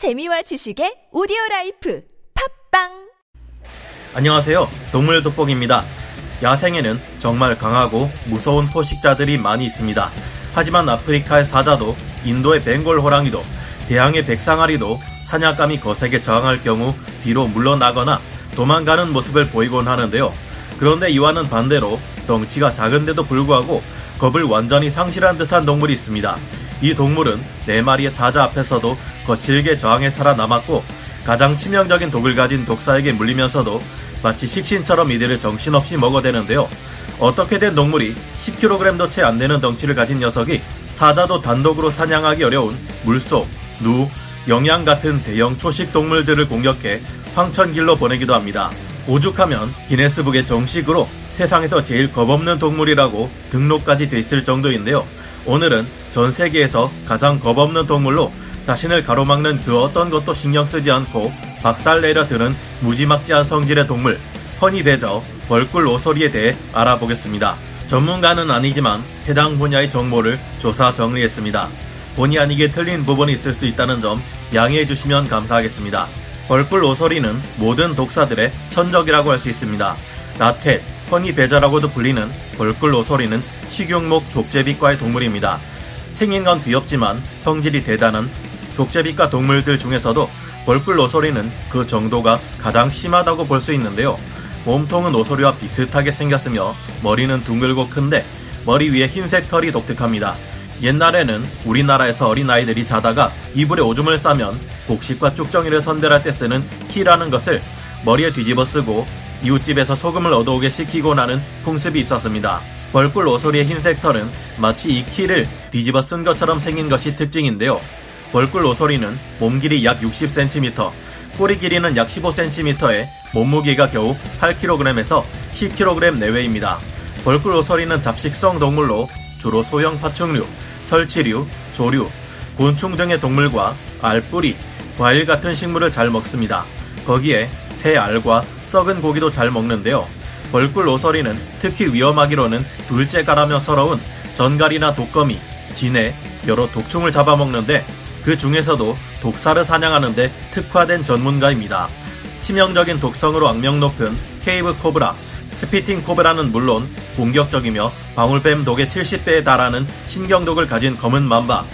재미와 지식의 오디오 라이프 팟빵 안녕하세요. 동물 돋보기입니다. 야생에는 정말 강하고 무서운 포식자들이 많이 있습니다. 하지만 아프리카의 사자도 인도의 벵골 호랑이도 대양의 백상아리도 사냥감이 거세게 저항할 경우 뒤로 물러나거나 도망가는 모습을 보이곤 하는데요. 그런데 이와는 반대로 덩치가 작은데도 불구하고 겁을 완전히 상실한 듯한 동물이 있습니다. 이 동물은 네 마리의 사자 앞에서도 거칠게 저항해 살아남았고 가장 치명적인 독을 가진 독사에게 물리면서도 마치 식신처럼 이들을 정신없이 먹어대는데요. 어떻게 된 동물이 10kg도 채 안 되는 덩치를 가진 녀석이 사자도 단독으로 사냥하기 어려운 물소, 누, 영양 같은 대형 초식 동물들을 공격해 황천길로 보내기도 합니다. 오죽하면 기네스북에 정식으로 세상에서 제일 겁없는 동물이라고 등록까지 돼 있을 정도인데요. 오늘은 전 세계에서 가장 겁없는 동물로 자신을 가로막는 그 어떤 것도 신경 쓰지 않고 박살 내려 드는 무지막지한 성질의 동물 허니베저 벌꿀 오소리에 대해 알아보겠습니다. 전문가는 아니지만 해당 분야의 정보를 조사 정리했습니다. 본의 아니게 틀린 부분이 있을 수 있다는 점 양해해 주시면 감사하겠습니다. 벌꿀 오소리는 모든 독사들의 천적이라고 할 수 있습니다. 나텟, 허니베저라고도 불리는 벌꿀 오소리는 식용목 족제비과의 동물입니다. 생긴 건 귀엽지만 성질이 대단한 족제비과 동물들 중에서도 벌꿀 오소리는 그 정도가 가장 심하다고 볼 수 있는데요. 몸통은 오소리와 비슷하게 생겼으며 머리는 둥글고 큰데 머리 위에 흰색 털이 독특합니다. 옛날에는 우리나라에서 어린아이들이 자다가 이불에 오줌을 싸면 복식과 쭉정이를 선별할 때 쓰는 키라는 것을 머리에 뒤집어 쓰고 이웃집에서 소금을 얻어오게 시키고 나는 풍습이 있었습니다. 벌꿀 오소리의 흰색 털은 마치 이 키를 뒤집어 쓴 것처럼 생긴 것이 특징인데요. 벌꿀 오소리는 몸 길이 약 60cm, 꼬리 길이는 약 15cm에 몸무게가 겨우 8kg에서 10kg 내외입니다. 벌꿀 오소리는 잡식성 동물로 주로 소형 파충류, 설치류, 조류, 곤충 등의 동물과 알뿌리, 과일 같은 식물을 잘 먹습니다. 거기에 새 알과 썩은 고기도 잘 먹는데요. 벌꿀 오소리는 특히 위험하기로는 둘째가라면 서러운 전갈이나 독거미, 지네, 여러 독충을 잡아먹는데 그 중에서도 독사를 사냥하는데 특화된 전문가입니다. 치명적인 독성으로 악명 높은 케이프 코브라, spitting 코브라는 물론 공격적이며 방울뱀 독의 70배에 달하는 신경독을 가진 검은 맘바,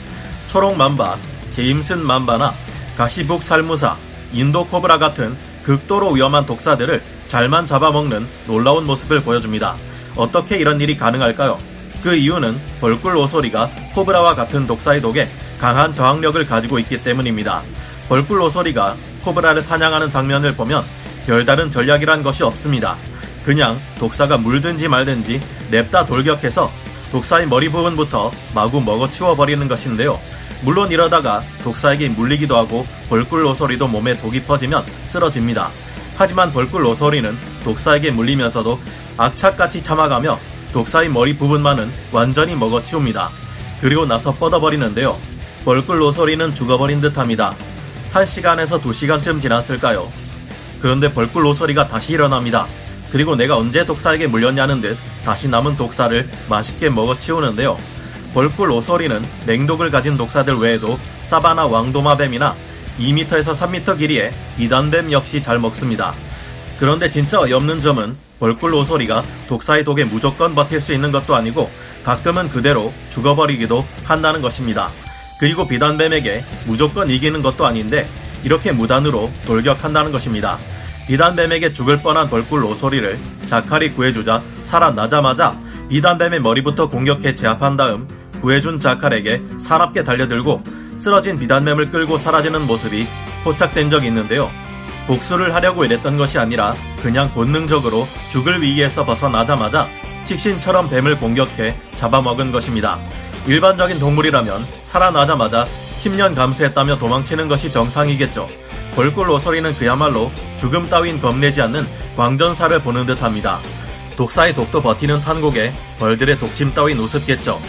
초록 만바, 제임슨 만바나 가시북 살무사, 인도 코브라 같은 극도로 위험한 독사들을 잘만 잡아먹는 놀라운 모습을 보여줍니다. 어떻게 이런 일이 가능할까요? 그 이유는 벌꿀 오소리가 코브라와 같은 독사의 독에 강한 저항력을 가지고 있기 때문입니다. 벌꿀 오소리가 코브라를 사냥하는 장면을 보면 별다른 전략이란 것이 없습니다. 그냥 독사가 물든지 말든지 냅다 돌격해서 독사의 머리 부분부터 마구 먹어치워 버리는 것인데요. 물론 이러다가 독사에게 물리기도 하고 벌꿀 오소리도 몸에 독이 퍼지면 쓰러집니다. 하지만 벌꿀 오소리는 독사에게 물리면서도 악착같이 참아가며 독사의 머리 부분만은 완전히 먹어치웁니다. 그리고 나서 뻗어버리는데요. 벌꿀 오소리는 죽어버린 듯합니다. 1시간에서 2시간쯤 지났을까요? 그런데 벌꿀 오소리가 다시 일어납니다. 그리고 내가 언제 독사에게 물렸냐는 듯 다시 남은 독사를 맛있게 먹어치우는데요. 벌꿀 오소리는 맹독을 가진 독사들 외에도 사바나 왕도마뱀이나 2m에서 3m 길이의 이단뱀 역시 잘 먹습니다. 그런데 진짜 어이없는 점은 벌꿀 오소리가 독사의 독에 무조건 버틸 수 있는 것도 아니고 가끔은 그대로 죽어버리기도 한다는 것입니다. 그리고 비단뱀에게 무조건 이기는 것도 아닌데 이렇게 무단으로 돌격한다는 것입니다. 비단뱀에게 죽을 뻔한 벌꿀 오소리를 자칼이 구해주자 살아나자마자 비단뱀의 머리부터 공격해 제압한 다음 구해준 자칼에게 사납게 달려들고 쓰러진 비단뱀을 끌고 사라지는 모습이 포착된 적이 있는데요. 복수를 하려고 이랬던 것이 아니라 그냥 본능적으로 죽을 위기에서 벗어나자마자 식신처럼 뱀을 공격해 잡아먹은 것입니다. 일반적인 동물이라면 살아나자마자 10년 감수했다며 도망치는 것이 정상이겠죠. 벌꿀 오소리는 그야말로 죽음 따윈 겁내지 않는 광전사를 보는 듯 합니다. 독사의 독도 버티는 판국에 벌들의 독침 따윈 우습겠죠.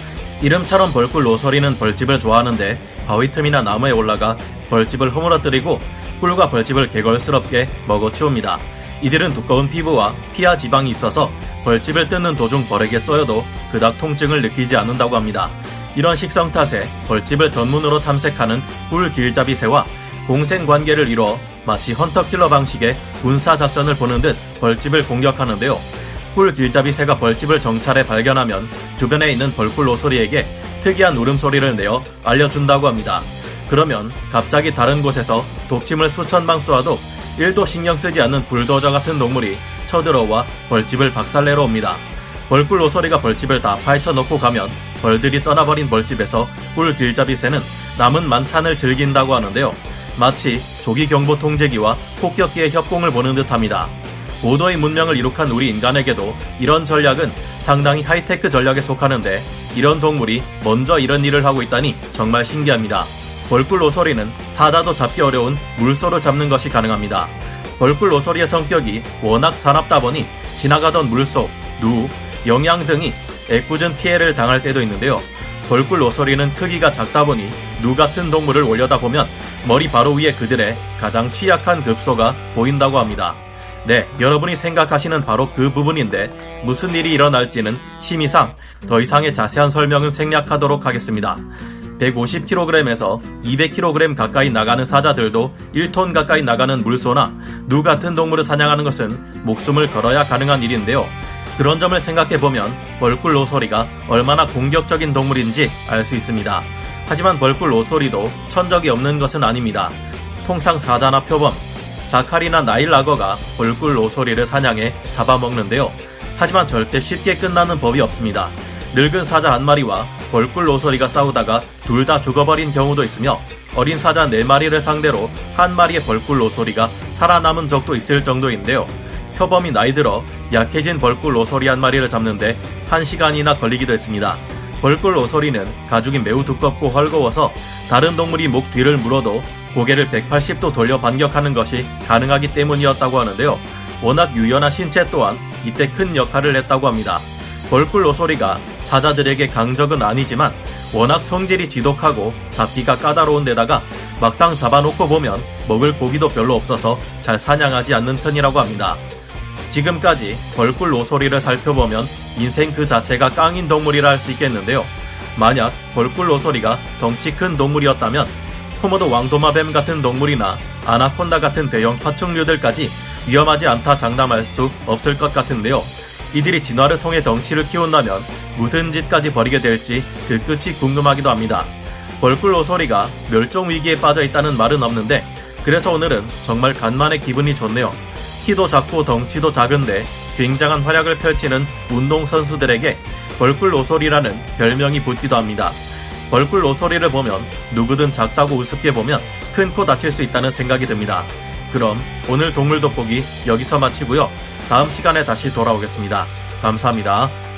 이름처럼 벌꿀 오소리는 벌집을 좋아하는데 바위 틈이나 나무에 올라가 벌집을 허물어뜨리고 꿀과 벌집을 개걸스럽게 먹어치웁니다. 이들은 두꺼운 피부와 피하 지방이 있어서 벌집을 뜯는 도중 벌에게 쏘여도 그닥 통증을 느끼지 않는다고 합니다. 이런 식성 탓에 벌집을 전문으로 탐색하는 꿀 길잡이 새와 공생 관계를 이뤄 마치 헌터킬러 방식의 군사 작전을 보는 듯 벌집을 공격하는데요. 꿀 길잡이 새가 벌집을 정찰해 발견하면 주변에 있는 벌꿀 오소리에게 특이한 울음소리를 내어 알려준다고 합니다. 그러면 갑자기 다른 곳에서 독침을 수천 방 쏘아도 1도 신경 쓰지 않는 불도저 같은 동물이 쳐들어와 벌집을 박살내러 옵니다. 벌꿀 오소리가 벌집을 다 파헤쳐 놓고 가면 벌들이 떠나버린 벌집에서 꿀 길잡이 새는 남은 만찬을 즐긴다고 하는데요. 마치 조기 경보 통제기와 폭격기의 협공을 보는 듯합니다. 고도의 문명을 이룩한 우리 인간에게도 이런 전략은 상당히 하이테크 전략에 속하는데 이런 동물이 먼저 이런 일을 하고 있다니 정말 신기합니다. 벌꿀 오소리는 사자도 잡기 어려운 물소를 잡는 것이 가능합니다. 벌꿀 오소리의 성격이 워낙 사납다 보니 지나가던 물소, 누, 영양 등이 애꿎은 피해를 당할 때도 있는데요. 벌꿀 오소리는 크기가 작다 보니 누 같은 동물을 올려다 보면 머리 바로 위에 그들의 가장 취약한 급소가 보인다고 합니다. 네, 여러분이 생각하시는 바로 그 부분인데 무슨 일이 일어날지는 심의상 더 이상의 자세한 설명은 생략하도록 하겠습니다. 150kg에서 200kg 가까이 나가는 사자들도 1톤 가까이 나가는 물소나 누 같은 동물을 사냥하는 것은 목숨을 걸어야 가능한 일인데요. 그런 점을 생각해보면 벌꿀 로소리가 얼마나 공격적인 동물인지 알 수 있습니다. 하지만 벌꿀 로소리도 천적이 없는 것은 아닙니다. 통상 사자나 표범, 자칼이나 나일라거가 벌꿀 로소리를 사냥해 잡아먹는데요. 하지만 절대 쉽게 끝나는 법이 없습니다. 늙은 사자 한 마리와 벌꿀 로소리가 싸우다가 둘 다 죽어버린 경우도 있으며 어린 사자 네 마리를 상대로 한 마리의 벌꿀 로소리가 살아남은 적도 있을 정도인데요. 표범이 나이 들어 약해진 벌꿀 로소리 한 마리를 잡는데 한 시간이나 걸리기도 했습니다. 벌꿀 로소리는 가죽이 매우 두껍고 헐거워서 다른 동물이 목 뒤를 물어도 고개를 180도 돌려 반격하는 것이 가능하기 때문이었다고 하는데요. 워낙 유연한 신체 또한 이때 큰 역할을 했다고 합니다. 벌꿀 로소리가 사자들에게 강적은 아니지만 워낙 성질이 지독하고 잡기가 까다로운 데다가 막상 잡아놓고 보면 먹을 고기도 별로 없어서 잘 사냥하지 않는 편이라고 합니다. 지금까지 벌꿀 로소리를 살펴보면 인생 그 자체가 깡인 동물이라 할 수 있겠는데요. 만약 벌꿀 로소리가 덩치 큰 동물이었다면 코모도 왕도마뱀 같은 동물이나 아나콘다 같은 대형 파충류들까지 위험하지 않다 장담할 수 없을 것 같은데요. 이들이 진화를 통해 덩치를 키운다면 무슨 짓까지 벌이게 될지 그 끝이 궁금하기도 합니다. 벌꿀 로소리가 멸종 위기에 빠져 있다는 말은 없는데 그래서 오늘은 정말 간만에 기분이 좋네요. 키도 작고 덩치도 작은데 굉장한 활약을 펼치는 운동선수들에게 벌꿀 오소리라는 별명이 붙기도 합니다. 벌꿀 오소리를 보면 누구든 작다고 우습게 보면 큰 코 다칠 수 있다는 생각이 듭니다. 그럼 오늘 동물 돋보기 여기서 마치고요. 다음 시간에 다시 돌아오겠습니다. 감사합니다.